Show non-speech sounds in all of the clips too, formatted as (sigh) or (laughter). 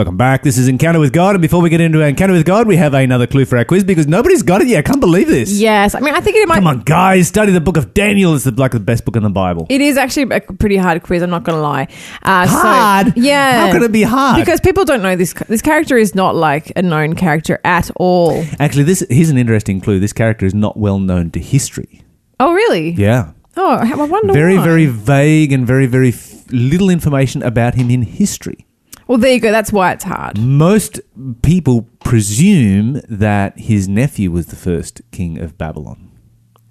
Welcome back. This is Encounter with God. And before we get into Encounter with God, we have another clue for our quiz because nobody's got it yet. I can't believe this. Yes, I mean I think it might. Come on, guys. Study the book of Daniel. It's the, like the best book in the Bible. It is actually a pretty hard quiz. I'm not going to lie. Uh, so- Hard? yeah. How can it be hard? Because people don't know this. This character is not like a known character at all. Actually, this here's an interesting clue. This character is not well known to history. Oh, really? Yeah. Oh, I wonder Very, why. very vague and very, very f- little information about him in history. Well, there you go. That's why it's hard. Most people presume that his nephew was the first king of Babylon.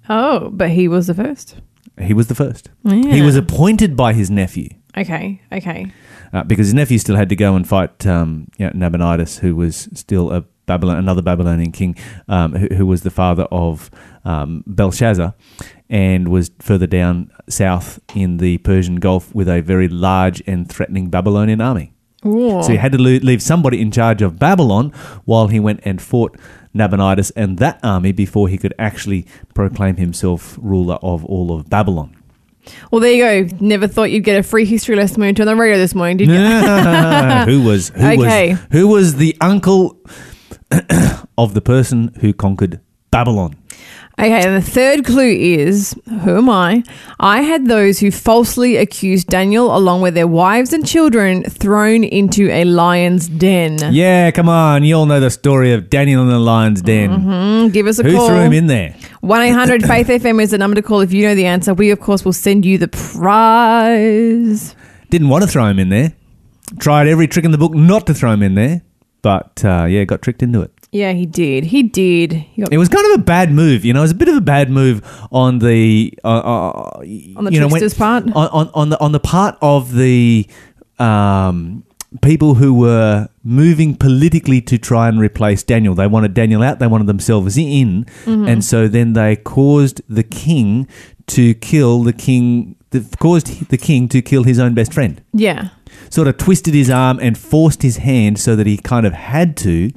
Oh, but he was the first. He was the first. Yeah. He was appointed by his nephew Okay. Okay. uh, because his nephew still had to go and fight um, you know, Nabonidus, who was still a Babylon, another Babylonian king, um, who, who was the father of um, Belshazzar, and was further down south in the Persian Gulf with a very large and threatening Babylonian army. Ooh. So he had to leave somebody in charge of Babylon while he went and fought Nabonidus and that army before he could actually proclaim himself ruler of all of Babylon. Well, there you go. Never thought you'd get a free history lesson when you turned on the radio this morning, did you? (laughs) who was who Okay. was who was the uncle (coughs) of the person who conquered Babylon? Okay, and the third clue is who am I? I had those who falsely accused Daniel, along with their wives and children, thrown into a lion's den. Yeah, come on, you all know the story of Daniel in the lion's den. Mm, give us a call. Who call. threw him in there? 1 800 (laughs) Faith FM is the number to call if you know the answer. We, of course, will send you the prize. Didn't want to throw him in there. Tried every trick in the book not to throw him in there, but uh, yeah, got tricked into it. Yeah, he did. He did. He got It was kind of a bad move, you know. It was a bit of a bad move on the uh, uh, on the you know, when- trickster's part. on, on on the on the part of the um, people who were moving politically to try and replace Daniel. They wanted Daniel out. They wanted themselves in, Mm-hmm. and so then they caused the king to kill the king. They caused the king to kill his own best friend. Yeah. Sort of twisted his arm and forced his hand so that he kind of had to.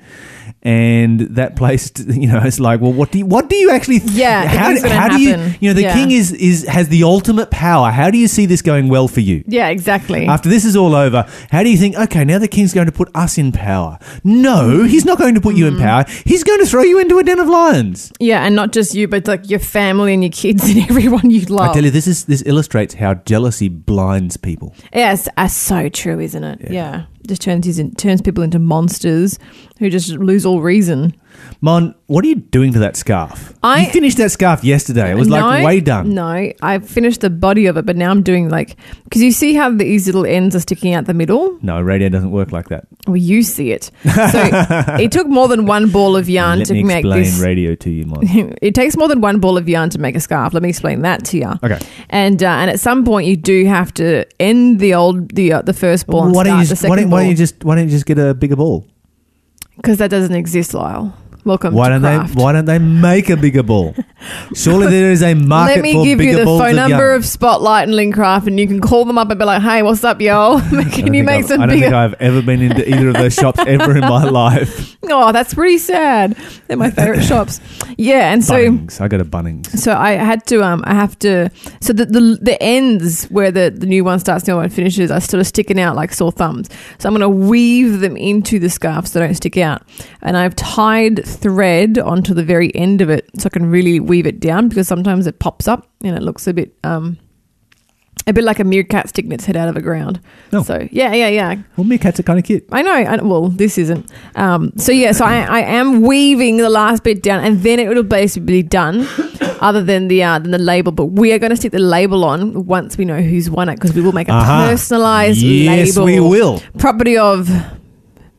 And that place, (laughs) you know, it's like, well, what do you, what do you actually? Th- Yeah, how, do- how do you, you know, the Yeah. king is is has the ultimate power. How do you see this going well for you? Yeah, exactly. After this is all over, how do you think, okay, now the king's going to put us in power? No, he's not going to put you Mm. in power. He's going to throw you into a den of lions. yeah, and not just you, but like your family and your kids (laughs) and everyone you love. I tell you, this is this illustrates how jealousy blinds people. Yes, that's so true, isn't it? Yeah. Just turns turns people into monsters who just lose all reason. Mon, what are you doing to that scarf? I- you finished that scarf yesterday. It was like way done. No, I finished the body of it, but now I'm doing like because you see how these little ends are sticking out the middle. No, radio doesn't work like that. Well, you see it. So (laughs) it took more than one ball of yarn Let to me make explain this. radio to you, Mon. (laughs) it takes more than one ball of yarn to make a scarf. Let me explain that to you. Okay. And uh, and at some point you do have to end the old the uh, the first ball and why don't start you the just why don't, why don't you just why don't you just get a bigger ball? Because that doesn't exist, Lyle. Welcome Why to don't craft. they why don't they make a bigger ball? Surely there is a market (laughs) Let me for give bigger you the phone number of Spotlight and Lincraft, and you can call them up and be like, "Hey, what's up, yo? (laughs) Can you make I've- some I don't bigger?" think I've ever been into either of those shops ever in my (laughs) life. Oh, that's pretty sad. They're my favorite shops. Yeah, and so Bunnings. I go to Bunnings. so I had to um I have to so the the, the ends where the, the new one starts, and the old one finishes are sort of sticking out like sore thumbs. So I'm gonna weave them into the scarf so they don't stick out. And I've tied thread onto the very end of it so I can really weave it down because sometimes it pops up and it looks a bit um a bit like a meerkat sticking its head out of the ground. Oh. So yeah, yeah, yeah. Well, meerkats are kind of cute. I know. I, well, this isn't. Um, so yeah, so I, I am weaving the last bit down, and then it will basically be done. (laughs) Other than the uh, than the label, but we are going to stick the label on once we know who's won it because we will make a Uh-huh. personalized Yes, label. we will. Property of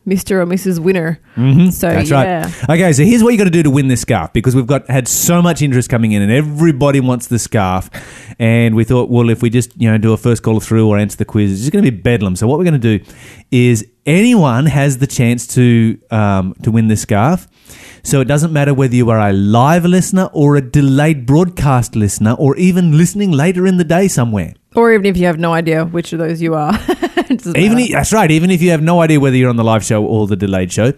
Mr. or Mrs. Winner. Mhm, So That's yeah. right. Okay, so here's what you got to do to win this scarf because we've got had so much interest coming in and everybody wants the scarf. And we thought, well, if we just you know do a first call through or answer the quiz, it's just going to be bedlam. So what we're going to do is anyone has the chance to um, to win this scarf. So it doesn't matter whether you are a live listener or a delayed broadcast listener or even listening later in the day somewhere. Or even if you have no idea which of those you are. (laughs) (laughs) Even matter. i- that's right. Even if you have no idea whether you're on the live show or the delayed show,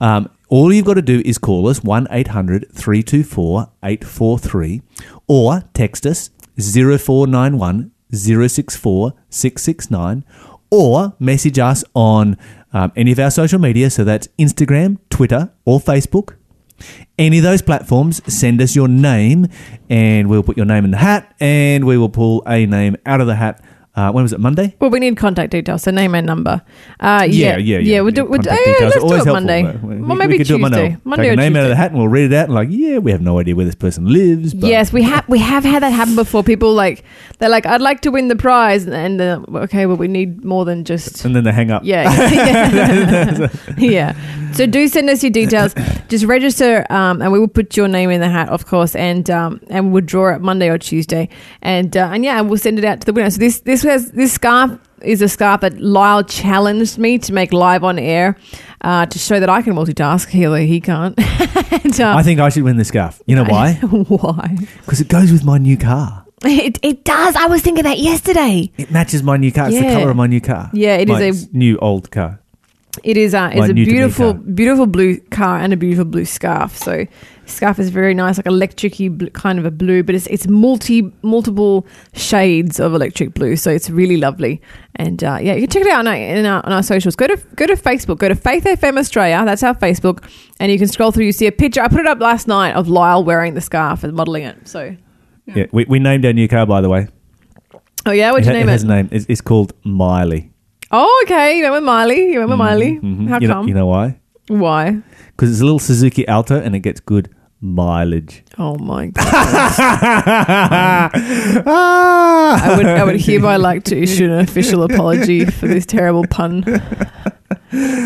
um, all you've got to do is call us 1 800 324 843 or text us 0491 064 669 or message us on um, any of our social media. So that's Instagram, Twitter, or Facebook. Any of those platforms, send us your name, and we'll put your name in the hat, and we will pull a name out of the hat. Uh, when was it? Monday. Well, we need contact details, so name and number. Uh, Yeah, yeah, yeah, yeah. We'll do. We'll do Contact yeah, details let's do it helpful, Monday. though. We- well, we maybe could do it Tuesday. Monday. Monday Take or a name out of Tuesday. the hat, and we'll read it out, and like, yeah, we have no idea where this person lives. But Yes, we have we have had that happen before. People like they're like, "I'd like to win the prize," and, and uh, okay, well, we need more than just and then they hang up. yeah, (laughs) (laughs) yeah. (laughs) yeah. So do send us your details. Just register, um, and we will put your name in the hat, of course, and um, and we'll draw it Monday or Tuesday, and uh, and yeah, and we'll send it out to the winner. So this this has this scarf is a scarf that Lyle challenged me to make live on air uh, to show that I can multitask. He he can't. (laughs) and, uh, I think I should win this scarf. You know (laughs) why? why? Because it goes with my new car. It, it does. I was thinking that yesterday. It matches my new car. It's the Yeah. color of my new car. Yeah, it is my a- s- new old car. It is uh, it's a new to me beautiful, beautiful blue car and a beautiful blue scarf. So scarf is very nice, like electric-y bl- kind of a blue, but it's it's multi multiple shades of electric blue. So it's really lovely. And uh, yeah, you can check it out on our, in our, on our socials. Go to go to Facebook. Go to Faith FM Australia. That's our Facebook, and you can scroll through. You see a picture. I put it up last night of Lyle wearing the scarf and modeling it. So Yeah, we, we named our new car, by the way. oh yeah, what'd it, you name it it? has a name. It's, it's called Miley. Oh okay, you went with Miley. You went with Miley. Mhm. How you come? Know, you know why? Why? Because it's a little Suzuki Alto and it gets good mileage. Oh my (laughs) god. I would, I would hereby like to issue an official apology for this terrible pun.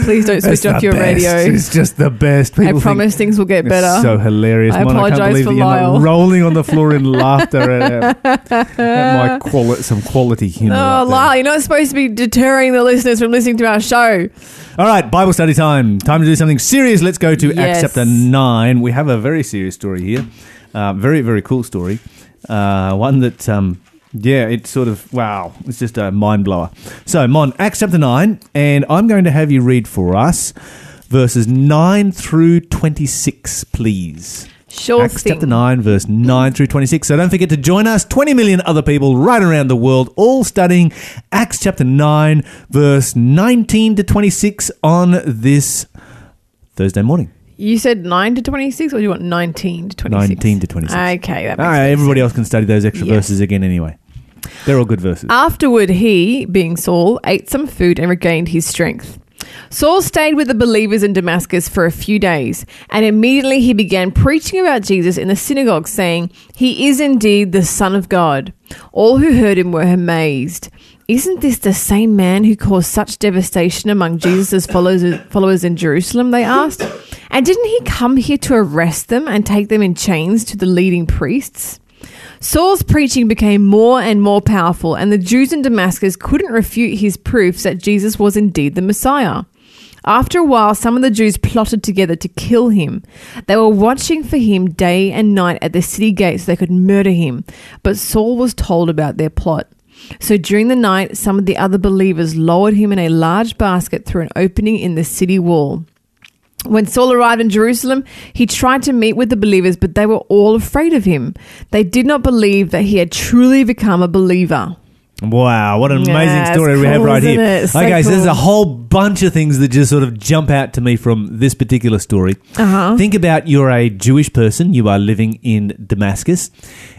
Please don't switch off your best. radio. It's just the best. I People think promise things will get it's better. so hilarious. I Mon, I can't believe for that you're not Lyle. rolling on the floor in laughter at, at, my (laughs) quali- some quality humor. oh. Lyle, you're not supposed to be deterring the listeners from listening to our show. All right, Bible study time. Time to do something serious. Let's go to Acts Yes. chapter 9. We have a very serious story here. Uh, very, very cool story. Uh, one that, um, yeah, it's sort of, wow, it's just a mind blower. So, Mon, Acts chapter 9, and I'm going to have you read for us verses 9 through 26, please. Sure Acts thing. chapter 9, verse 9 through 26. So don't forget to join us, 20 million other people right around the world, all studying Acts chapter 9, verse 19 to 26 on this Thursday morning. You said 9 to 26, or do you want 19 to 26? 19 to 26. Okay, that makes All right, sense. everybody else can study those extra Yes. verses again anyway. They're all good verses. Afterward, he, being Saul, ate some food and regained his strength. Saul stayed with the believers in Damascus for a few days, and immediately he began preaching about Jesus in the synagogue, saying, He is indeed the Son of God. All who heard him were amazed. Isn't this the same man who caused such devastation among Jesus' followers, followers in Jerusalem? They asked. And didn't he come here to arrest them and take them in chains to the leading priests? Saul's preaching became more and more powerful, and the Jews in Damascus couldn't refute his proofs that Jesus was indeed the Messiah. After a while, some of the Jews plotted together to kill him. They were watching for him day and night at the city gates so they could murder him, but Saul was told about their plot. So during the night, some of the other believers lowered him in a large basket through an opening in the city wall. When Saul arrived in Jerusalem, he tried to meet with the believers, but they were all afraid of him. They did not believe that he had truly become a believer. Wow, what an amazing Yeah, it's story we have cool, right isn't here. it? So okay, so there's cool. a whole bunch of things that just sort of jump out to me from this particular story. Uh-huh. Think about you're a Jewish person, you are living in Damascus,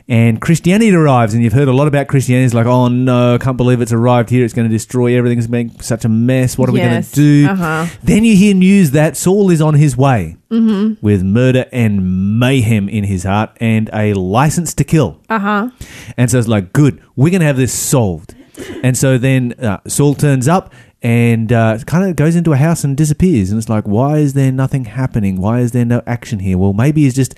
and Christianity arrives, and you've heard a lot about Christianity. It's like, oh no, I can't believe it's arrived here. It's going to destroy everything. It's making such a mess. What are we going to do? Uh-huh. Then you hear news that Saul is on his way with murder and mayhem in his heart and a license to kill. Uh huh. And so it's like, good, we're going to have this solved. And so then uh, Saul turns up and uh, kind of goes into a house and disappears. And it's like, why is there nothing happening? Why is there no action here? Well, maybe he's just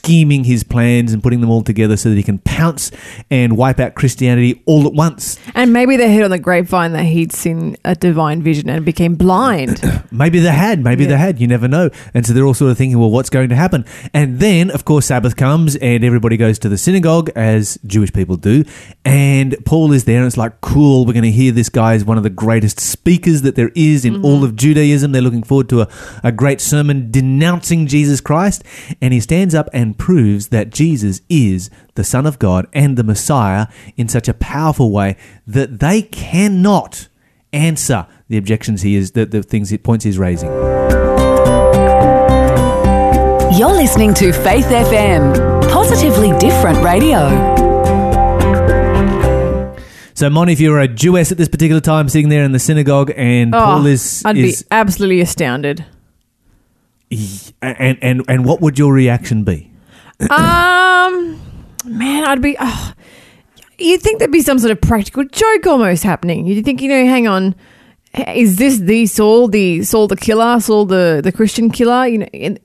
scheming his plans and putting them all together so that he can pounce and wipe out Christianity all at once. And maybe they heard on the grapevine that he'd seen a divine vision and became blind. (clears throat) Maybe they had, maybe Yeah. they had, you never know. And so they're all sort of thinking, well, what's going to happen? And then, of course, Sabbath comes and everybody goes to the synagogue, as Jewish people do. And Paul is there, and it's like, cool, we're going to hear this guy is one of the greatest speakers that there is in all mm-hmm. of Judaism. They're looking forward to a, a great sermon denouncing Jesus Christ. And he stands up and proves that Jesus is the Son of God and the Messiah in such a powerful way that they cannot answer the objections he is, the, the things, points he's raising. You're listening to Faith FM, positively different radio. So, Mon, if you were a Jewess at this particular time, sitting there in the synagogue, and oh, Paul is, Oh, I'd is be absolutely astounded. and and and what would your reaction be? Um, man, I'd be. Oh, you'd think there'd be some sort of practical joke almost happening. You'd think, you know, hang on, is this the Saul, the Saul the killer, Saul the the Christian killer? You know, and,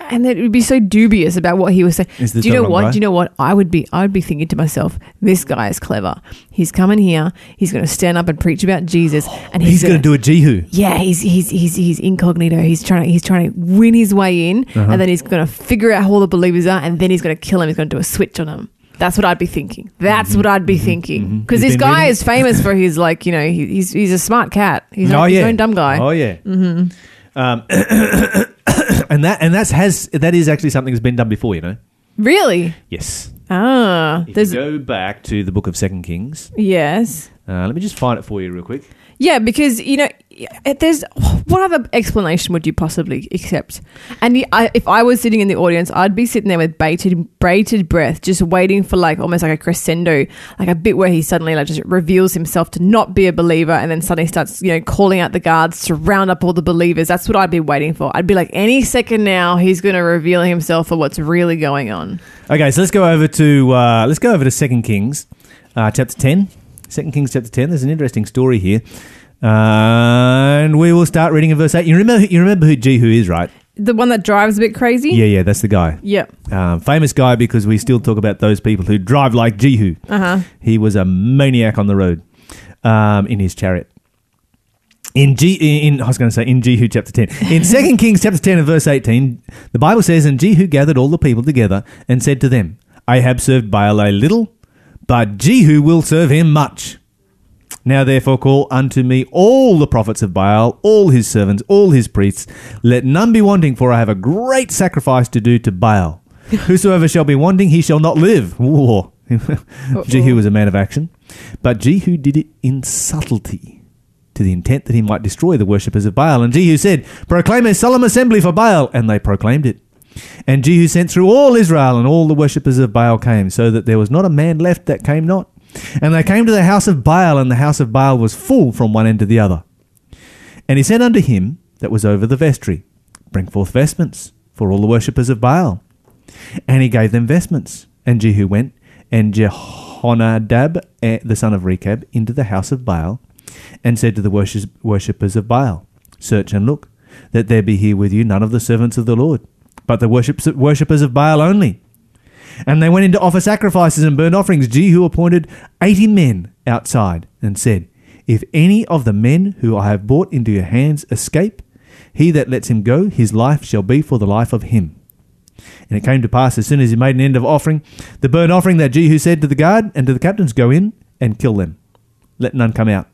and it would be so dubious about what he was saying. Do you know what? guy? Do you know what? I would be. I would be thinking to myself, this guy is clever. He's coming here. He's going to stand up and preach about Jesus, and He's he's, going to do a Jehu. yeah, he's he's he's he's incognito. He's trying to he's trying to win his way in, Uh-huh. and then he's going to figure out who all the believers are, and then he's going to kill him. He's going to do a switch on them. That's what I'd be thinking. That's what I'd be thinking. Because Mm-hmm. You've this been guy reading- is famous for his like you know he, he's he's a smart cat. He's not he's no dumb guy. Oh yeah. Mm-hmm. Um, (coughs) and that and that's has that is actually something that's been done before. You know. Really? Yes. Ah, If there's you go back to the book of Second Kings, yes. Uh, let me just find it for you real quick. Yeah, because you know, there's what other explanation would you possibly accept? And I, if I was sitting in the audience, I'd be sitting there with bated, bated breath, just waiting for like almost like a crescendo, like a bit where he suddenly like just reveals himself to not be a believer, and then suddenly starts you know calling out the guards to round up all the believers. That's what I'd be waiting for. I'd be like, any second now, he's going to reveal himself for what's really going on. Okay, so let's go over to uh, let's go over to Second Kings, uh, chapter ten. Second Kings chapter ten. There's an interesting story here, and we will start reading in verse eight. You remember you remember who Jehu is, right? The one that drives a bit crazy. Yeah, yeah, that's the guy. Yep. Um, famous guy because we still talk about those people who drive like Jehu. Uh huh. He was a maniac on the road um, in his chariot. In G, in I was going to say in Jehu chapter ten. (laughs) In Second Kings chapter ten and verse eighteen, the Bible says, "And Jehu gathered all the people together and said to them, Ahab served Baal a little, but Jehu will serve him much. Now therefore call unto me all the prophets of Baal, all his servants, all his priests. Let none be wanting, for I have a great sacrifice to do to Baal. (laughs) Whosoever shall be wanting, he shall not live. War. Jehu was a man of action. But Jehu did it in subtlety, to the intent that he might destroy the worshippers of Baal. And Jehu said, Proclaim a solemn assembly for Baal. And they proclaimed it. And Jehu sent through all Israel, and all the worshippers of Baal came, so that there was not a man left that came not. And they came to the house of Baal, and the house of Baal was full from one end to the other. And he said unto him that was over the vestry, Bring forth vestments for all the worshippers of Baal. And he gave them vestments. And Jehu went, and Jehonadab, eh, the son of Rechab, into the house of Baal, and said to the worshippers of Baal, Search and look, that there be here with you none of the servants of the Lord, but the worshippers of Baal only. And they went in to offer sacrifices and burnt offerings. Jehu appointed eighty men outside, and said, If any of the men who I have brought into your hands escape, he that lets him go, his life shall be for the life of him. And it came to pass, as soon as he made an end of offering the burnt offering, that Jehu said to the guard and to the captains, Go in and kill them. Let none come out.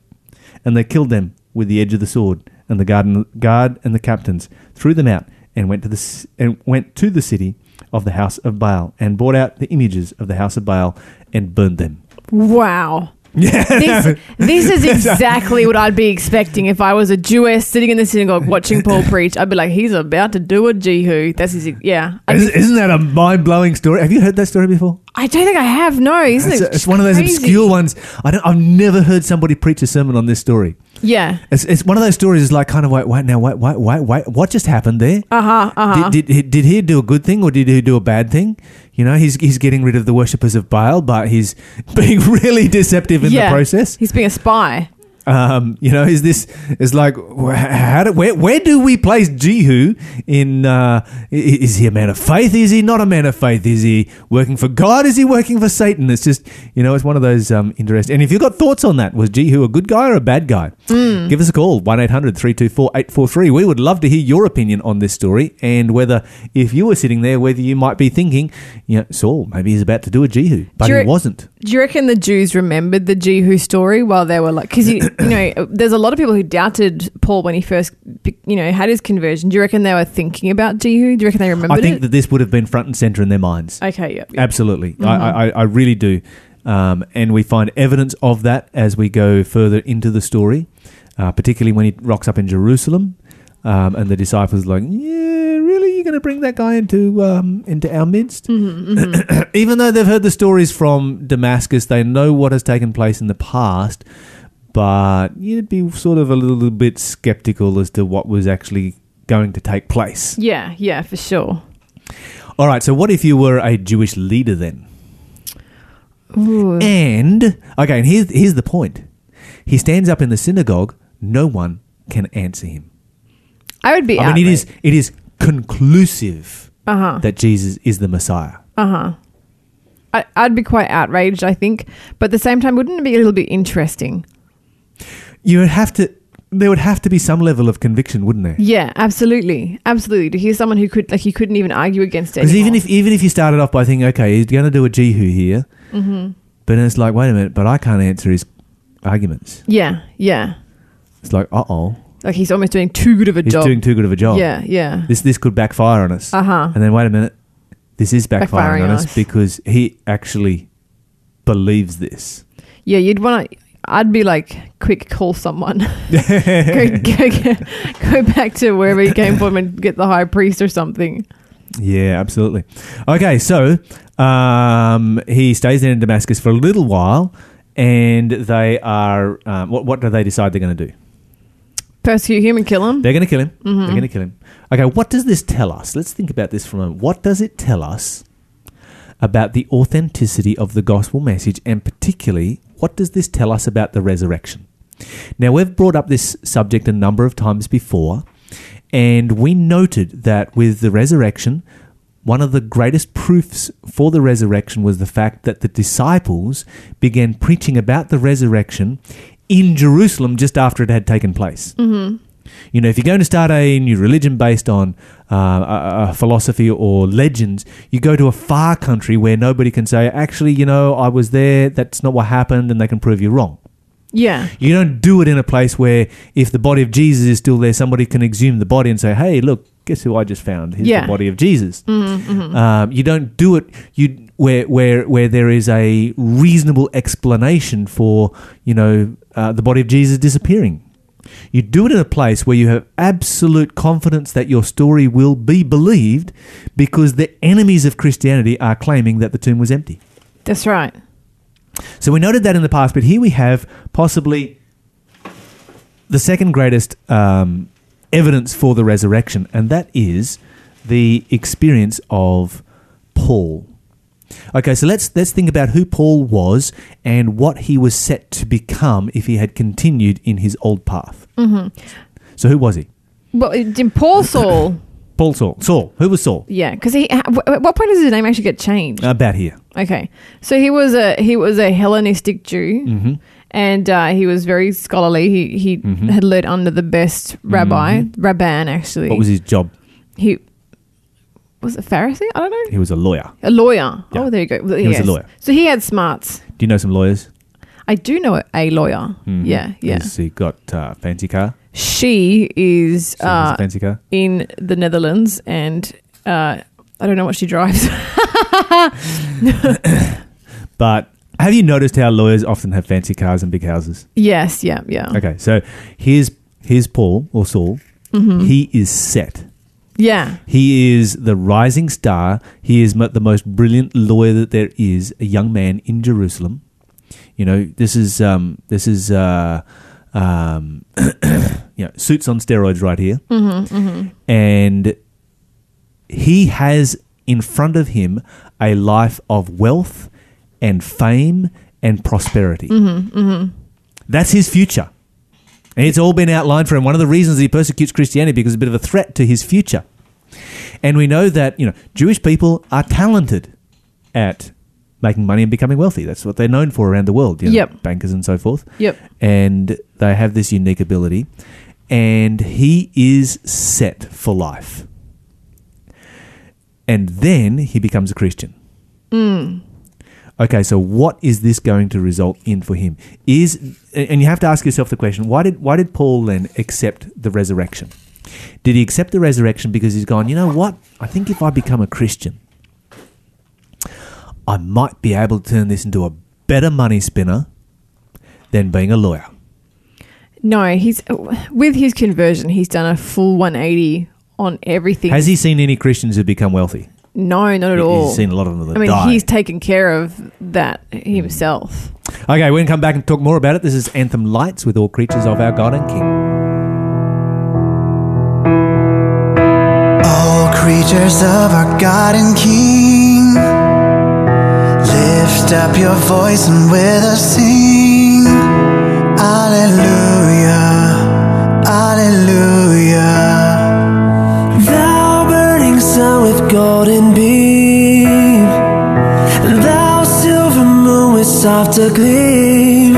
And they killed them with the edge of the sword. And the guard and, guard and the captains threw them out and went to the and went to the city of the house of Baal and brought out the images of the house of Baal and burned them. Wow. this, this is (laughs) exactly what I'd be expecting if I was a Jewess sitting in the synagogue watching Paul (laughs) preach. I'd be like, he's about to do a Jehu. That's his, yeah. Isn't isn't that a mind blowing story? Have you heard that story before? I don't think I have. No, isn't It's, it? it's one of those crazy? obscure ones. I don't. I've never heard somebody preach a sermon on this story. Yeah. It's, it's one of those stories. Is like kind of wait, wait, now, wait, wait, wait, wait. What just happened there? Uh huh. Uh huh. Did, did did he do a good thing or did he do a bad thing? You know, he's he's getting rid of the worshippers of Baal, but he's (laughs) being really deceptive in yeah. the process. He's being a spy. Um, you know, is this is like how do, where where do we place Jehu in? Uh, is he a man of faith? Is he not a man of faith? Is he working for God? Is he working for Satan? It's just you know, it's one of those um, interesting. And if you've got thoughts on that, was Jehu a good guy or a bad guy? Give us a call one 324 We would love to hear your opinion on this story and whether if you were sitting there, whether you might be thinking, you know, Saul maybe he's about to do a Jehu, but Do he re- wasn't. Do you reckon the Jews remembered the Jehu story while they were like, because you, you know, there's a lot of people who doubted Paul when he first, you know, had his conversion. Do you reckon they were thinking about Jehu? Do you reckon they remembered I think it? that this would have been front and center in their minds. okay, yeah. yeah. Absolutely, Mm-hmm. I, I, I really do, um, and we find evidence of that as we go further into the story. uh, particularly when he rocks up in Jerusalem. Um, and the disciples are like, yeah, really, you're going to bring that guy into um, into our midst? Mm-hmm, (clears throat) Even though they've heard the stories from Damascus, they know what has taken place in the past, but you'd be sort of a little bit skeptical as to what was actually going to take place. Yeah, yeah, for sure. All right, so what if you were a Jewish leader then? Ooh. And okay, and here's here's the point. He stands up in the synagogue. No one can answer him. I would be. I mean, it is it is conclusive Uh huh. that Jesus is the Messiah. Uh huh. I, I'd be quite outraged, I think, but at the same time, wouldn't it be a little bit interesting? You would have to. There would have to be some level of conviction, wouldn't there? Yeah, absolutely, absolutely. To hear someone who could, like, you couldn't even argue against it. Because even if even if you started off by thinking, okay, he's going to do a Jehu here, hmm but then it's like, wait a minute, but I can't answer his arguments. yeah, yeah, It's like, uh oh, like he's almost doing too good of a he's job. He's doing too good of a job. Yeah, yeah. This this could backfire on us. Uh huh. And then wait a minute, this is backfiring, Backfiring on on us us. because he actually believes this. Yeah, you'd want to. I'd be like, quick, call someone. (laughs) (laughs) go, go, go, back to wherever he came from and get the high priest or something. Yeah, absolutely. Okay, so um, he stays there in Damascus for a little while, and they are. Um, what, what do they decide they're going to do? Persecute him and kill him. They're going to kill him. Mhm. They're going to kill him. Okay, what does this tell us? Let's think about this for a moment. What does it tell us about the authenticity of the gospel message, and particularly, what does this tell us about the resurrection? Now, we've brought up this subject a number of times before, and we noted that with the resurrection, one of the greatest proofs for the resurrection was the fact that the disciples began preaching about the resurrection in Jerusalem just after it had taken place. Mm-hmm. You know, if you're going to start a new religion based on uh, a, a philosophy or legends, you go to a far country where nobody can say, actually, you know, I was there, that's not what happened, and they can prove you wrong. Yeah, You don't do it in a place where if the body of Jesus is still there, somebody can exhume the body and say, hey, look, guess who I just found? Here's Yeah. the body of Jesus. mm-hmm. Um, you don't do it you where where where there is a reasonable explanation for you know uh, the body of Jesus disappearing. You do it in a place where you have absolute confidence that your story will be believed because the enemies of Christianity are claiming that the tomb was empty. that's right. So we noted that in the past, but here we have possibly the second greatest um, evidence for the resurrection, and that is the experience of Paul. Okay, so let's let's think about who Paul was and what he was set to become if he had continued in his old path. Mm-hmm. So who was he? Well, Paul (coughs) Saul, Paul Saul. Saul. Who was Saul? yeah, because he. At what point does his name actually get changed? About here. Okay, so he was a he was a Hellenistic Jew, hmm and uh, he was very scholarly. He he Mhm. had led under the best rabbi, Mhm. Rabban actually. What was his job? he? Was a Pharisee? I don't know. He was a lawyer. A lawyer. Yeah. Oh, there you go. Well, He was a lawyer. So he had smarts. Do you know some lawyers? I do know a lawyer. Mhm. Yeah, yeah. Has he got uh, fancy car? She is So he has uh, fancy car. in the Netherlands, and uh, I don't know what she drives. (laughs) (coughs) But have you noticed how lawyers often have fancy cars and big houses? yes, yeah, yeah. Okay, so here's here's Paul or Saul. Mhm. He is set. Yeah, He is the rising star. He is the most brilliant lawyer that there is. A young man in Jerusalem. You know, this is um, this is uh, um, (coughs) you know, suits on steroids right here, hmm hmm and he has in front of him a life of wealth and fame and prosperity. hmm hmm That's his future. And it's all been outlined for him. One of the reasons he persecutes Christianity because it's a bit of a threat to his future. And we know that, you know, Jewish people are talented at making money and becoming wealthy. That's what they're known for around the world, you know, Yep. bankers and so forth. Yep. And they have this unique ability. And he is set for life. And then he becomes a Christian. Mm. Okay, so what is this going to result in for him? Is and you have to ask yourself the question: Why did why did Paul then accept the resurrection? Did he accept the resurrection because he's gone? You know what? I think if I become a Christian, I might be able to turn this into a better money spinner than being a lawyer. No, he's with his conversion, he's done a full 180 on everything. Has he seen any Christians who become wealthy? No, not at all. He's seen a lot of them that I mean, die. he's taken care of that himself. Mm. Okay, we're going to come back and talk more about it. This is Anthem Lights with all creatures of our God and King. All creatures of our God and King, lift up your voice and with us sing. Alleluia, Alleluia. Moon with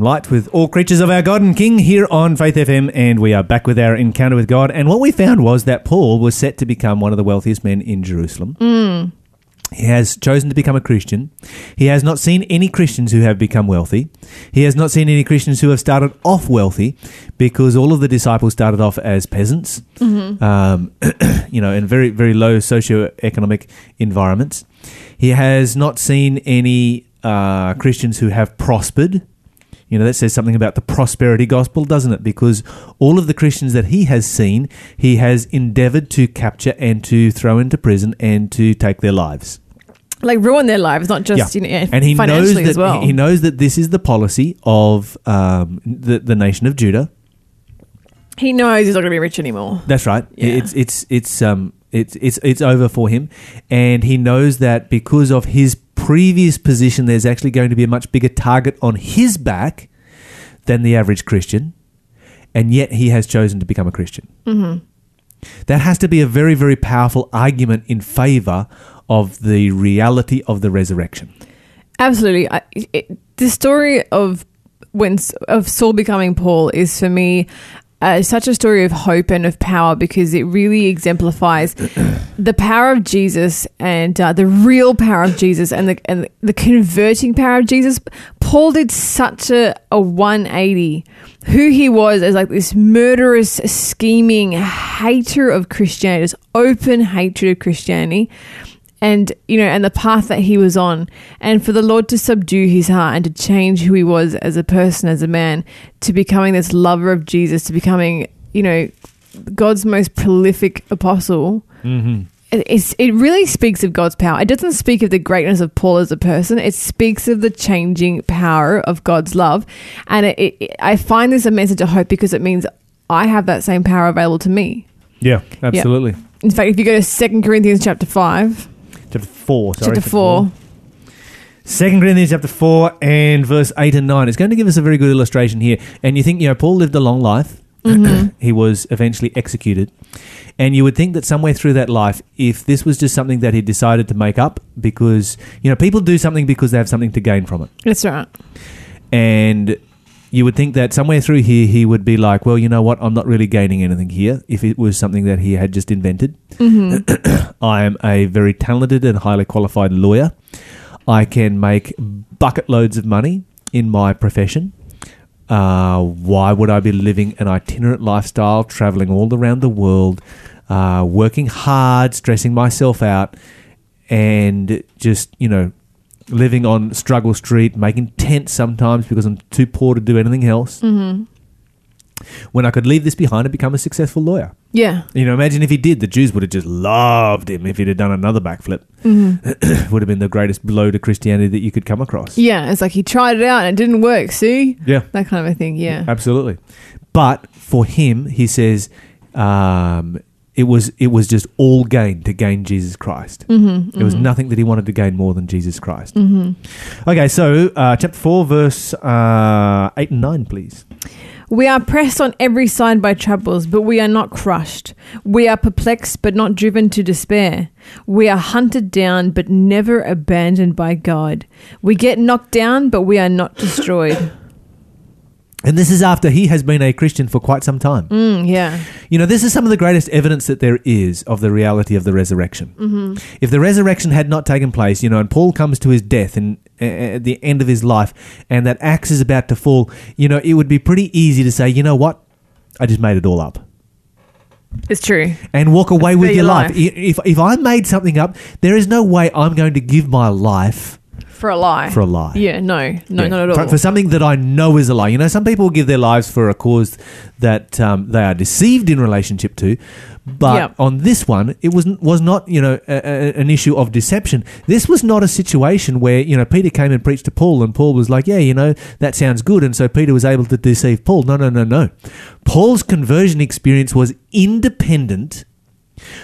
Light with all creatures of our God and King here on Faith FM, and we are back with our encounter with God. And what we found was that Paul was set to become one of the wealthiest men in Jerusalem. He has chosen to become a Christian. He has not seen any Christians who have become wealthy. He has not seen any Christians who have started off wealthy because all of the disciples started off as peasants, um, (clears throat) you know, in very, very low socioeconomic environments. He has not seen any uh, Christians who have prospered. You know, that says something about the prosperity gospel, doesn't it? Because all of the Christians that he has seen, he has endeavored to capture and to throw into prison and to take their lives. Like ruin their lives, not just you know, and he knows that as well. he knows that this is the policy of um, the the nation of Judah. He knows he's not going to be rich anymore. That's right. Yeah. It's it's it's um it's it's it's over for him, and he knows that because of his previous position, there's actually going to be a much bigger target on his back than the average Christian, and yet he has chosen to become a Christian. Mm-hmm. That has to be a very very powerful argument in favor of the reality of the resurrection. Absolutely. I, it, the story of when of Saul becoming Paul is for me uh, such a story of hope and of power because it really exemplifies (clears throat) the power of Jesus and uh, the real power of Jesus and the and the converting power of Jesus. Paul did such a, a 180. Who he was as like this murderous, scheming hater of Christianity, this open hatred of Christianity and you know and the path that he was on and for the lord to subdue his heart and to change who he was as a person as a man to becoming this lover of jesus to becoming you know god's most prolific apostle Mm-hmm. it- it really speaks of God's power. It doesn't speak of the greatness of Paul as a person. It speaks of the changing power of God's love, and it, it, I find this a message of hope because it means I have that same power available to me. Yeah, absolutely. In fact, if you go to Second Corinthians chapter five, Chapter four. Sorry, chapter four, Second Corinthians chapter four and verse eight and nine. It's going to give us a very good illustration here. And you think, you know, Paul lived a long life. Mm-hmm. (clears throat) he was eventually executed. And you would think that somewhere through that life, if this was just something that he decided to make up because, you know, people do something because they have something to gain from it. that's right. And you would think that somewhere through here he would be like, well, you know what? I'm not really gaining anything here if it was something that he had just invented. (clears throat) I am a very talented and highly qualified lawyer. I can make bucket loads of money in my profession. Uh, why would I be living an itinerant lifestyle, traveling all around the world, uh, working hard, stressing myself out, and just, you know, living on struggle street, making tents sometimes because I'm too poor to do anything else. Mm-hmm. When I could leave this behind and become a successful lawyer. Yeah, You know, imagine if he did. The Jews would have just loved him if he'd have done another backflip. (clears throat) would have been the greatest blow to Christianity that you could come across. yeah. It's like he tried it out and it didn't work. See Yeah, that kind of a thing. Yeah, absolutely. But for him, he says, um, it was it was just all gain to gain Jesus Christ. Mm-hmm, there was nothing that he wanted to gain more than Jesus Christ. Mm-hmm. Okay, so uh, chapter four, verse uh, eight and nine, please. We are pressed on every side by troubles, but we are not crushed. We are perplexed, but not driven to despair. We are hunted down, but never abandoned by God. We get knocked down, but we are not destroyed. And this is after he has been a Christian for quite some time. Mm, yeah. You know, this is some of the greatest evidence that there is of the reality of the resurrection. Mm-hmm. If the resurrection had not taken place, you know, and Paul comes to his death and uh, at the end of his life, and that axe is about to fall, you know, it would be pretty easy to say, you know what, I just made it all up, It's true. and walk away with your your life. life. If if I made something up, there is no way I'm going to give my life For a lie. for a lie. Yeah, no. No, Yeah. not at For, all. for something that I know is a lie. You know, some people give their lives for a cause that um, they are deceived in relationship to, but Yep. on this one, it was was not you know a, a, an issue of deception. This was not a situation where you know Peter came and preached to Paul, and Paul was like, "Yeah, you know that sounds good," and so Peter was able to deceive Paul. No, no, no, no. Paul's conversion experience was independent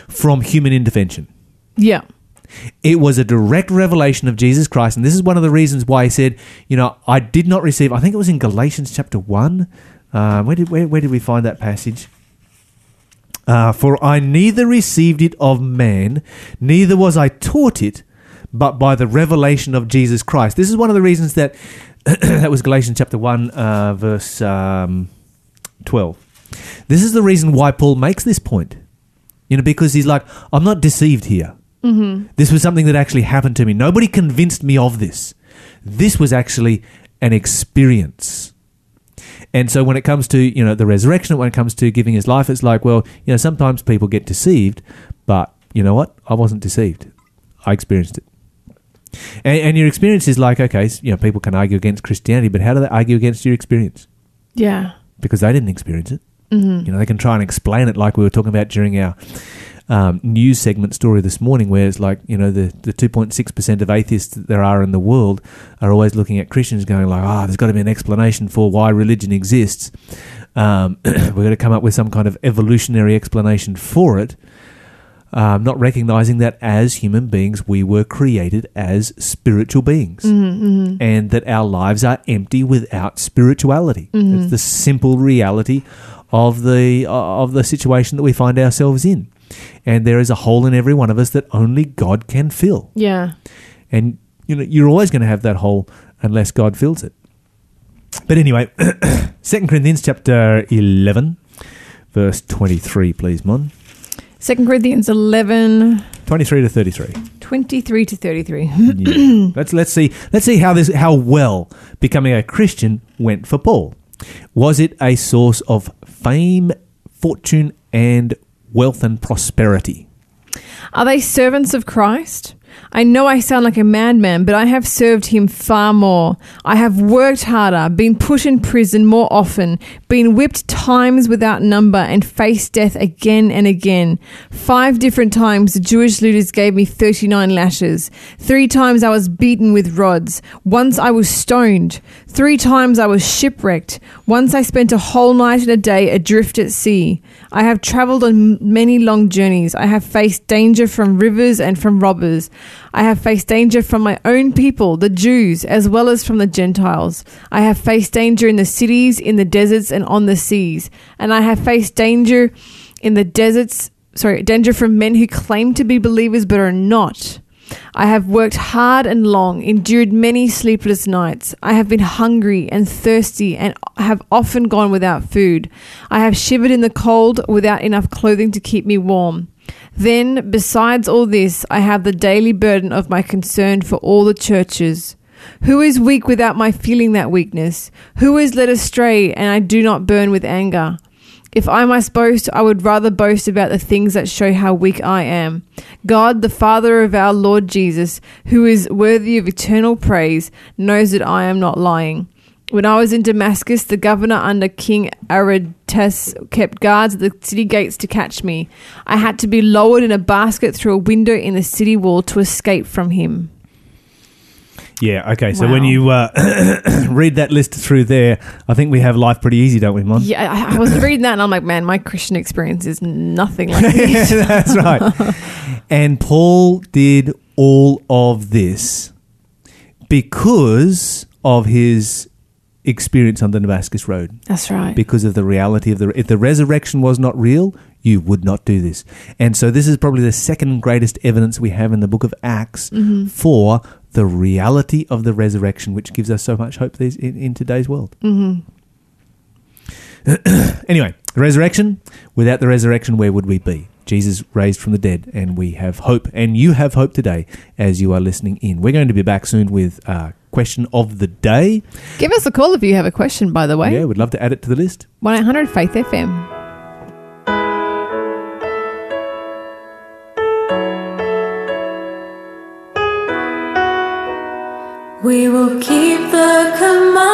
from human intervention. yeah. It was a direct revelation of Jesus Christ. And this is one of the reasons why he said, you know, I did not receive, I think it was in Galatians chapter 1. Uh, where, did, where, where did we find that passage? Uh, For I neither received it of man, neither was I taught it, but by the revelation of Jesus Christ. This is one of the reasons that, (clears throat) that was Galatians chapter 1, uh, verse um, 12. This is the reason why Paul makes this point. You know, because he's like, I'm not deceived here. This was something that actually happened to me. Nobody convinced me of this. This was actually an experience. And so when it comes to, you know, the resurrection, when it comes to giving his life, it's like, well, you know, sometimes people get deceived, but you know what? I wasn't deceived. I experienced it. And, and your experience is like, okay, you know, people can argue against Christianity, but how do they argue against your experience? Yeah. because they didn't experience it. Mm-hmm. You know, they can try and explain it like we were talking about during our um, news segment story this morning, where it's like, you know, the, the 2.6% of atheists that there are in the world are always looking at Christians going like, ah, there's got to be an explanation for why religion exists. Um, (clears throat) we've got to come up with some kind of evolutionary explanation for it. Um, not recognizing that as human beings, we were created as spiritual beings and that our lives are empty without spirituality. It's the simple reality of the of the situation that we find ourselves in. And there is a hole in every one of us that only God can fill. Yeah. And you know, you're always going to have that hole unless God fills it. But anyway, (coughs) 2 Corinthians chapter 11 verse 23, please, Mon. Second Corinthians 11, 23 to 33. 23 to 33. Yeah. let's let's see let's see how this how well becoming a Christian went for Paul. Was it a source of fame, fortune, and wealth and prosperity? Are they servants of Christ? I know I sound like a madman, but I have served him far more. I have worked harder, been put in prison more often, been whipped times without number, and faced death again and again. Five different times the Jewish looters gave me 39 lashes. Three times I was beaten with rods. Once I was stoned. Three times I was shipwrecked. Once I spent a whole night and a day adrift at sea. I have traveled on many long journeys. I have faced danger from rivers and from robbers. I have faced danger from my own people, the Jews, as well as from the Gentiles. I have faced danger in the cities, in the deserts, and on the seas. And I have faced danger in the deserts, sorry, danger from men who claim to be believers but are not. I have worked hard and long, endured many sleepless nights. I have been hungry and thirsty and have often gone without food. I have shivered in the cold without enough clothing to keep me warm. Then, besides all this, I have the daily burden of my concern for all the churches. Who is weak without my feeling that weakness? Who is led astray and I do not burn with anger? If I must boast, I would rather boast about the things that show how weak I am. God, the Father of our Lord Jesus, who is worthy of eternal praise, knows that I am not lying. When I was in Damascus, the governor under King Aretas kept guards at the city gates to catch me. I had to be lowered in a basket through a window in the city wall to escape from him. Yeah, okay. So Wow. when you uh, (coughs) read that list through there, I think we have life pretty easy, don't we, Mon? Yeah, I, I was (coughs) reading that and I'm like, man, my Christian experience is nothing like (laughs) this. That's right. (laughs) And Paul did all of this because of his experience on the Damascus Road. That's right. Because of the reality of the if the resurrection was not real, you would not do this. And so this is probably the second greatest evidence we have in the book of Acts Mm-hmm. for the reality of the resurrection, which gives us so much hope these, in, in today's world. Mm-hmm. (clears throat) anyway, the resurrection. Without the resurrection, where would we be? Jesus raised from the dead, and we have hope. And you have hope today as you are listening in. We're going to be back soon with uh, question of the day. Give us a call if you have a question, by the way. Yeah, we'd love to add it to the list. 1 800 Faith FM. We will keep the commandments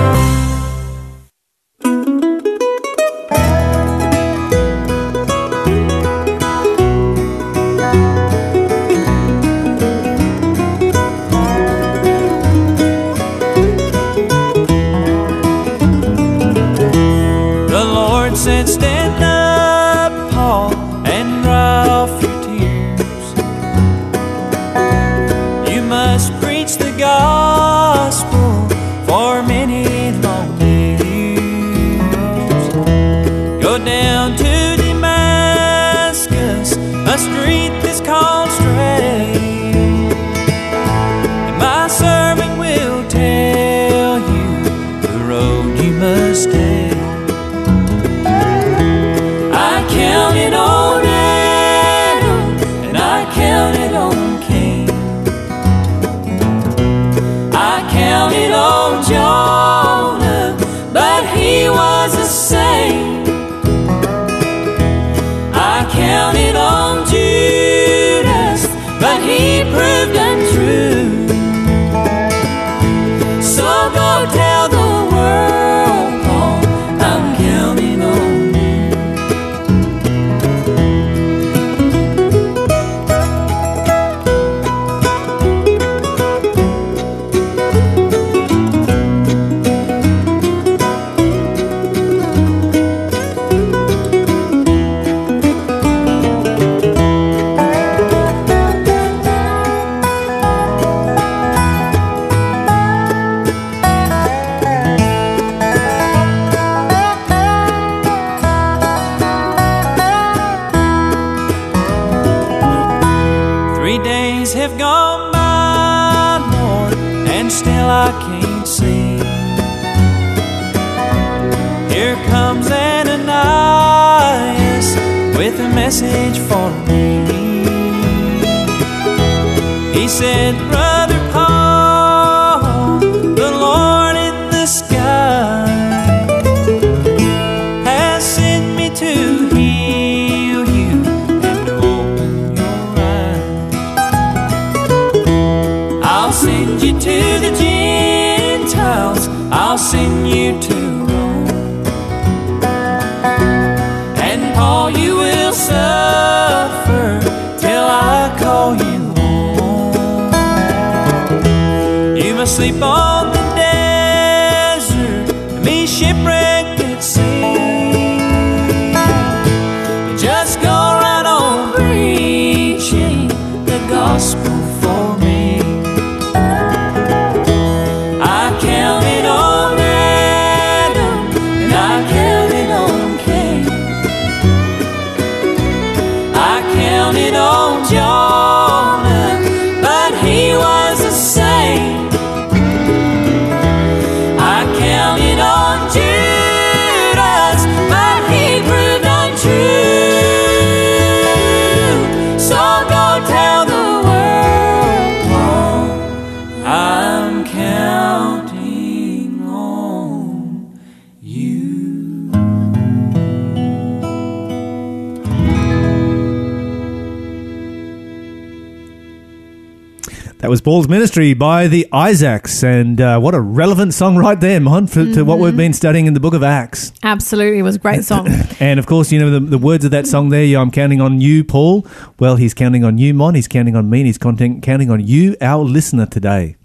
Paul's ministry by the Isaacs, and uh, what a relevant song right there, Mon, for, to what we've been studying in the book of Acts. Absolutely, it was a great song. (laughs) And of course, you know the, the words of that song there. I'm counting on you, Paul. Well, he's counting on you, Mon. He's counting on me. And he's counting, counting on you, our listener today,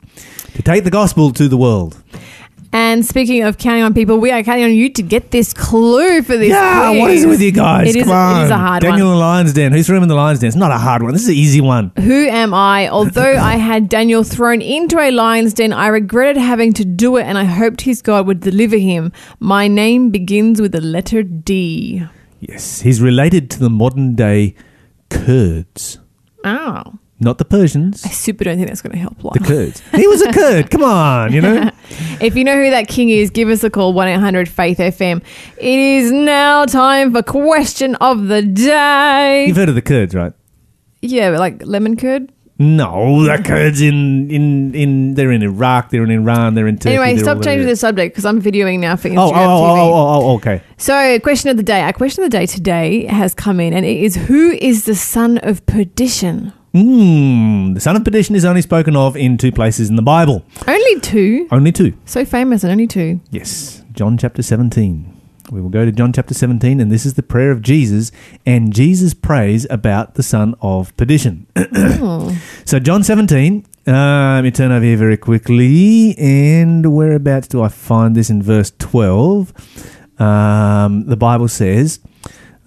to take the gospel to the world. And speaking of counting on people, we are counting on you to get this clue for this. Yeah, what is it with you guys? It is, Come on. it is a hard Daniel one. Lion's Den. Who's threw him in the Lion's Den? It's not a hard one. This is an easy one. Who am I? Although (laughs) I had Daniel thrown into a lion's den, I regretted having to do it and I hoped his God would deliver him. My name begins with the letter D. Yes, he's related to the modern day Kurds, Oh. Not the Persians. I super don't think that's going to help. The Kurds. He was a Kurd. (laughs) Come on, you know. (laughs) If you know who that king is, give us a call 1 800 Faith FM. It is now time for question of the day. You've heard of the Kurds, right? Yeah, but like lemon curd. No, the Kurds in in in they're in Iraq, they're in Iran, they're in Turkey. Anyway, stop changing the subject because I'm videoing now for oh, Instagram Oh, oh, oh, TV. oh, oh, oh, okay. So, question of the day. Our question of the day today has come in, and it is Who is the son of perdition? Hmm. The son of perdition is only spoken of in two places in the Bible. Only two. Only two. So famous, and only two. Yes, John chapter 17. We will go to John chapter 17, and this is the prayer of Jesus, and Jesus prays about the son of perdition. (clears throat) so, John 17, uh, let me turn over here very quickly, and whereabouts do I find this in verse 12? Um, the Bible says,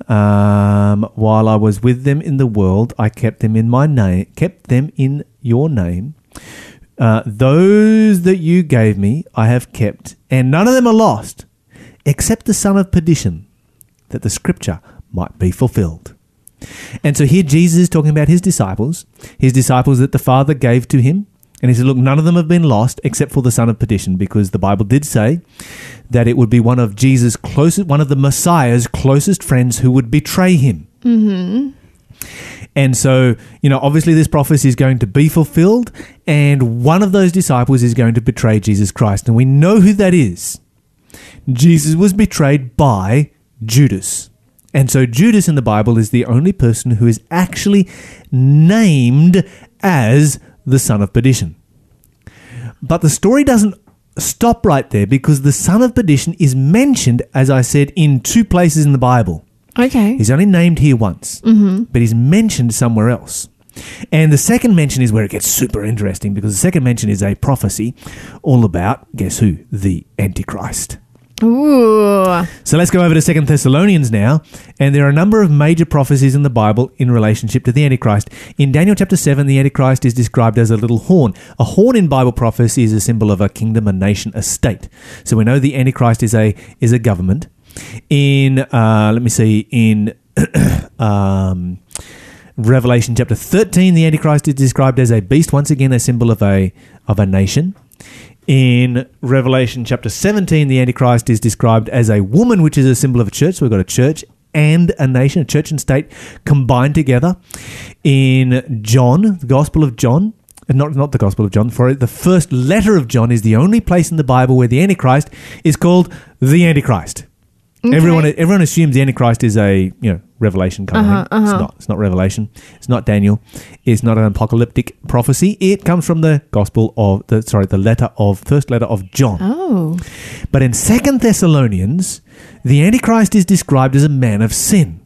um, while I was with them in the world, I kept them in my name, kept them in your name. Uh, those that you gave me, I have kept, and none of them are lost, except the son of perdition, that the scripture might be fulfilled. And so here Jesus is talking about his disciples, his disciples that the Father gave to him. And he said, Look, none of them have been lost except for the son of perdition, because the Bible did say that it would be one of Jesus' closest, one of the Messiah's closest friends who would betray him. Mm-hmm. And so, you know, obviously this prophecy is going to be fulfilled, and one of those disciples is going to betray Jesus Christ. And we know who that is. Jesus was betrayed by Judas. And so Judas in the Bible is the only person who is actually named as the son of perdition. But the story doesn't stop right there because the son of perdition is mentioned, as I said, in two places in the Bible. Okay. He's only named here once, mm-hmm. but he's mentioned somewhere else. And the second mention is where it gets super interesting because the second mention is a prophecy all about, guess who? The Antichrist. Ooh. So let's go over to Second Thessalonians now, and there are a number of major prophecies in the Bible in relationship to the Antichrist. In Daniel chapter seven, the Antichrist is described as a little horn. A horn in Bible prophecy is a symbol of a kingdom, a nation, a state. So we know the Antichrist is a is a government. In uh, let me see in (coughs) um, Revelation chapter thirteen, the Antichrist is described as a beast. Once again, a symbol of a of a nation. In Revelation chapter 17, the Antichrist is described as a woman, which is a symbol of a church. So we've got a church and a nation, a church and state combined together. In John, the Gospel of John, not, not the Gospel of John, for the first letter of John is the only place in the Bible where the Antichrist is called the Antichrist. Everyone, everyone assumes the Antichrist is a you know revelation kind of thing. It's uh-huh. not. It's not Revelation. It's not Daniel. It's not an apocalyptic prophecy. It comes from the Gospel of the sorry the letter of first letter of John. Oh. But in Second Thessalonians, the Antichrist is described as a man of sin.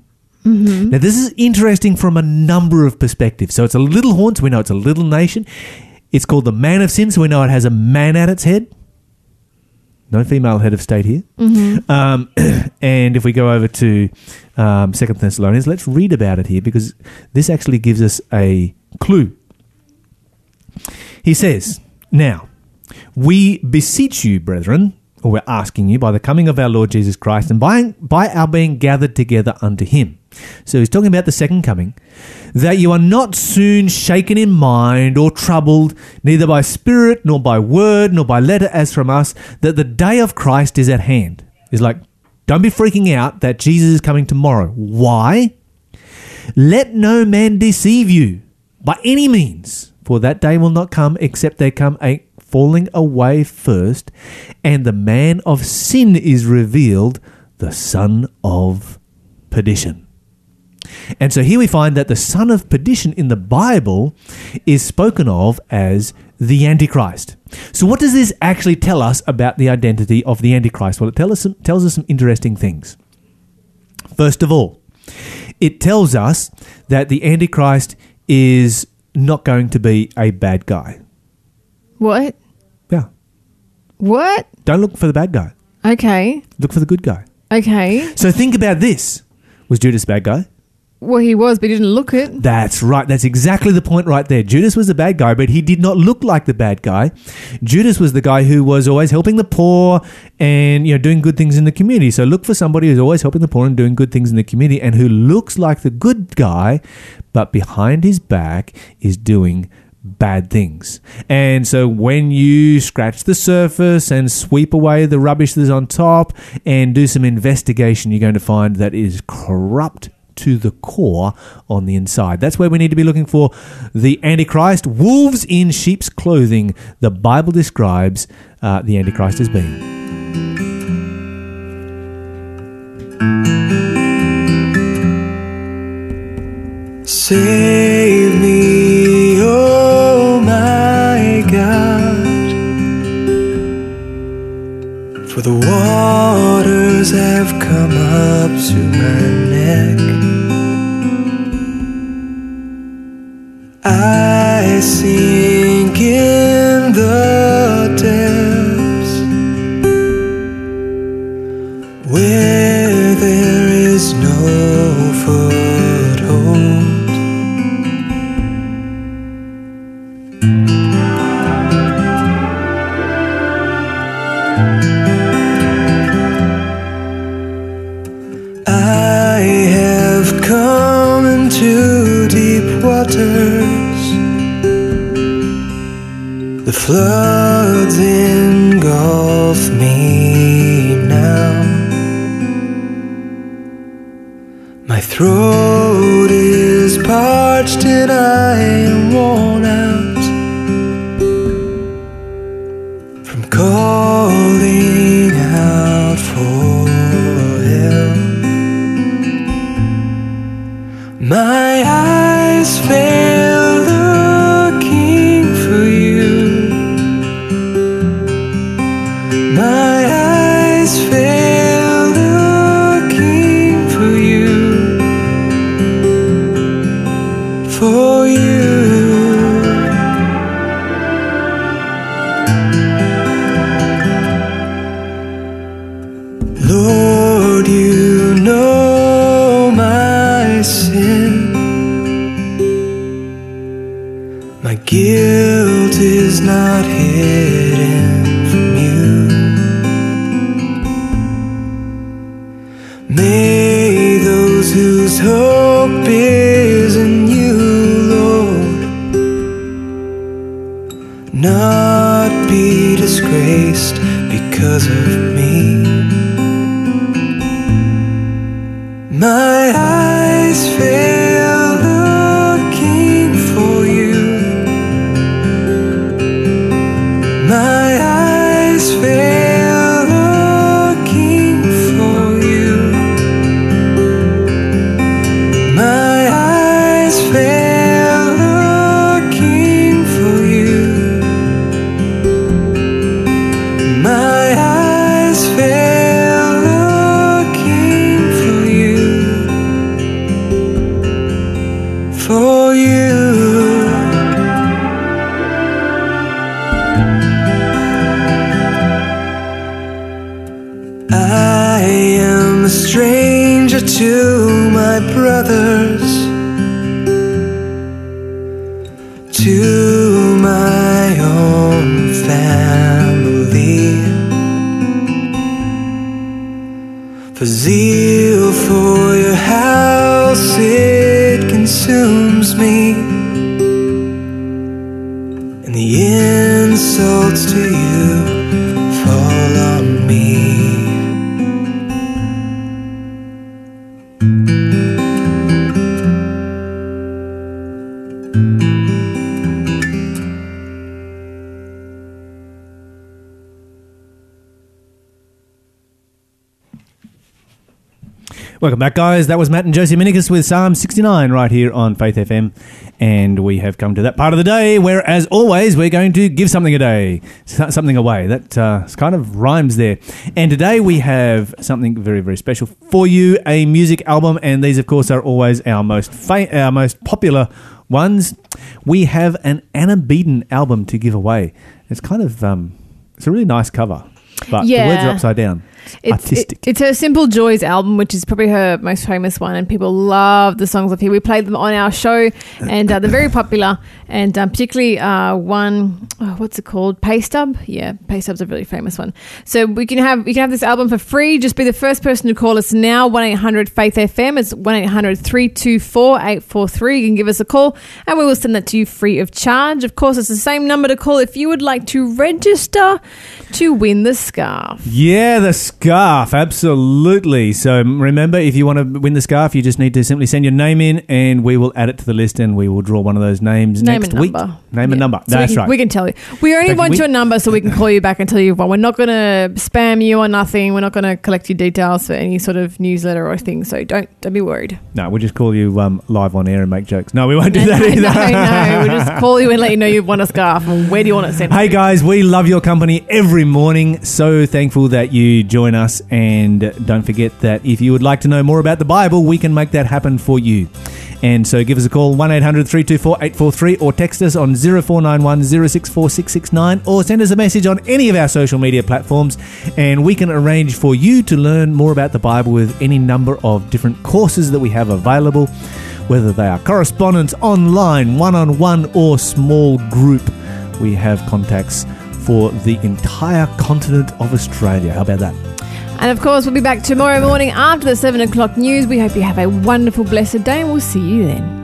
Mm-hmm. Now this is interesting from a number of perspectives. So it's a little horn, so we know it's a little nation. It's called the man of sin, so we know it has a man at its head. No female head of state here. Um, (clears throat) and if we go over to um, Second Thessalonians, let's read about it here because this actually gives us a clue. He says, Now, we beseech you, brethren, or we're asking you, by the coming of our Lord Jesus Christ and by, by our being gathered together unto him. So he's talking about the second coming, that you are not soon shaken in mind or troubled, neither by spirit, nor by word, nor by letter as from us, that the day of Christ is at hand. He's like, don't be freaking out that Jesus is coming tomorrow. Why? Let no man deceive you by any means, for that day will not come except there come a falling away first, and the man of sin is revealed, the son of perdition. And so here we find that the son of perdition in the Bible is spoken of as the Antichrist. So, what does this actually tell us about the identity of the Antichrist? Well, it us some, tells us some interesting things. First of all, it tells us that the Antichrist is not going to be a bad guy. What? What? Don't look for the bad guy, Okay. look for the good guy. Okay. So, think about this. Was Judas a bad guy? Well, he was, but he didn't look it. That's right. That's exactly the point right there. Judas was the bad guy, but he did not look like the bad guy. Judas was the guy who was always helping the poor and you know doing good things in the community. So look for somebody who's always helping the poor and doing good things in the community and who looks like the good guy, but behind his back is doing bad things. And so when you scratch the surface and sweep away the rubbish that's on top and do some investigation, you're going to find that is corrupt to the core on the inside. That's where we need to be looking for the Antichrist. Wolves in sheep's clothing. The Bible describes uh, the Antichrist as being. Save For the waters have come up to my neck. I sink in the My eyes fail back, guys. That was Matt and Josie Minikus with Psalm 69 right here on Faith FM. And we have come to that part of the day where, as always, we're going to give something a day, something away. That uh, kind of rhymes there. And today we have something very, very special for you a music album. And these, of course, are always our most, fa- our most popular ones. We have an Anna Beeden album to give away. It's kind of, um, it's a really nice cover. But the words are Yeah. upside down. It's, Artistic. it- it's her Simple Joys album, which is probably her most famous one, and people love the songs of here. We played them on our show, and uh, they're very popular. And um, particularly uh, one, oh, what's it called? Pay Stub? Yeah, Pay Stub's a really famous one. So we can have you can have this album for free. Just be the first person to call us now. One eight hundred Faith FM. It's 1 800 324 843. You can give us a call, and we will send that to you free of charge. Of course, it's the same number to call if you would like to register to win the scarf. Yeah, the scarf, absolutely. So remember, if you want to win the scarf, you just need to simply send your name in, and we will add it to the list, and we will draw one of those names Name next week. number. Name Yeah. number. So That's we can, right. We can tell you. We only you. want We- your number so we can call you back and tell you one. We're not going to spam you or nothing. We're not going to collect your details for any sort of newsletter or thing. So don't don't be worried. no, we'll just call you um, live on air and make jokes. No, we won't do no, that no, either. no, (laughs) We'll just call you and let you know you want a scarf. And where do you want it sent? Hey guys, we love your company every morning. So thankful that you join us. And don't forget that if you would like to know more about the Bible, we can make that happen for you. And so give us a call 1 800 324 843 or text us on 0491 064 669 or send us a message on any of our social media platforms. And we can arrange for you to learn more about the Bible with any number of different courses that we have available, whether they are correspondence, online, one on one, or small group we have contacts for the entire continent of Australia. How about that? And of course, we'll be back tomorrow morning after the seven o'clock news. We hope you have a wonderful, blessed day, and we'll see you then.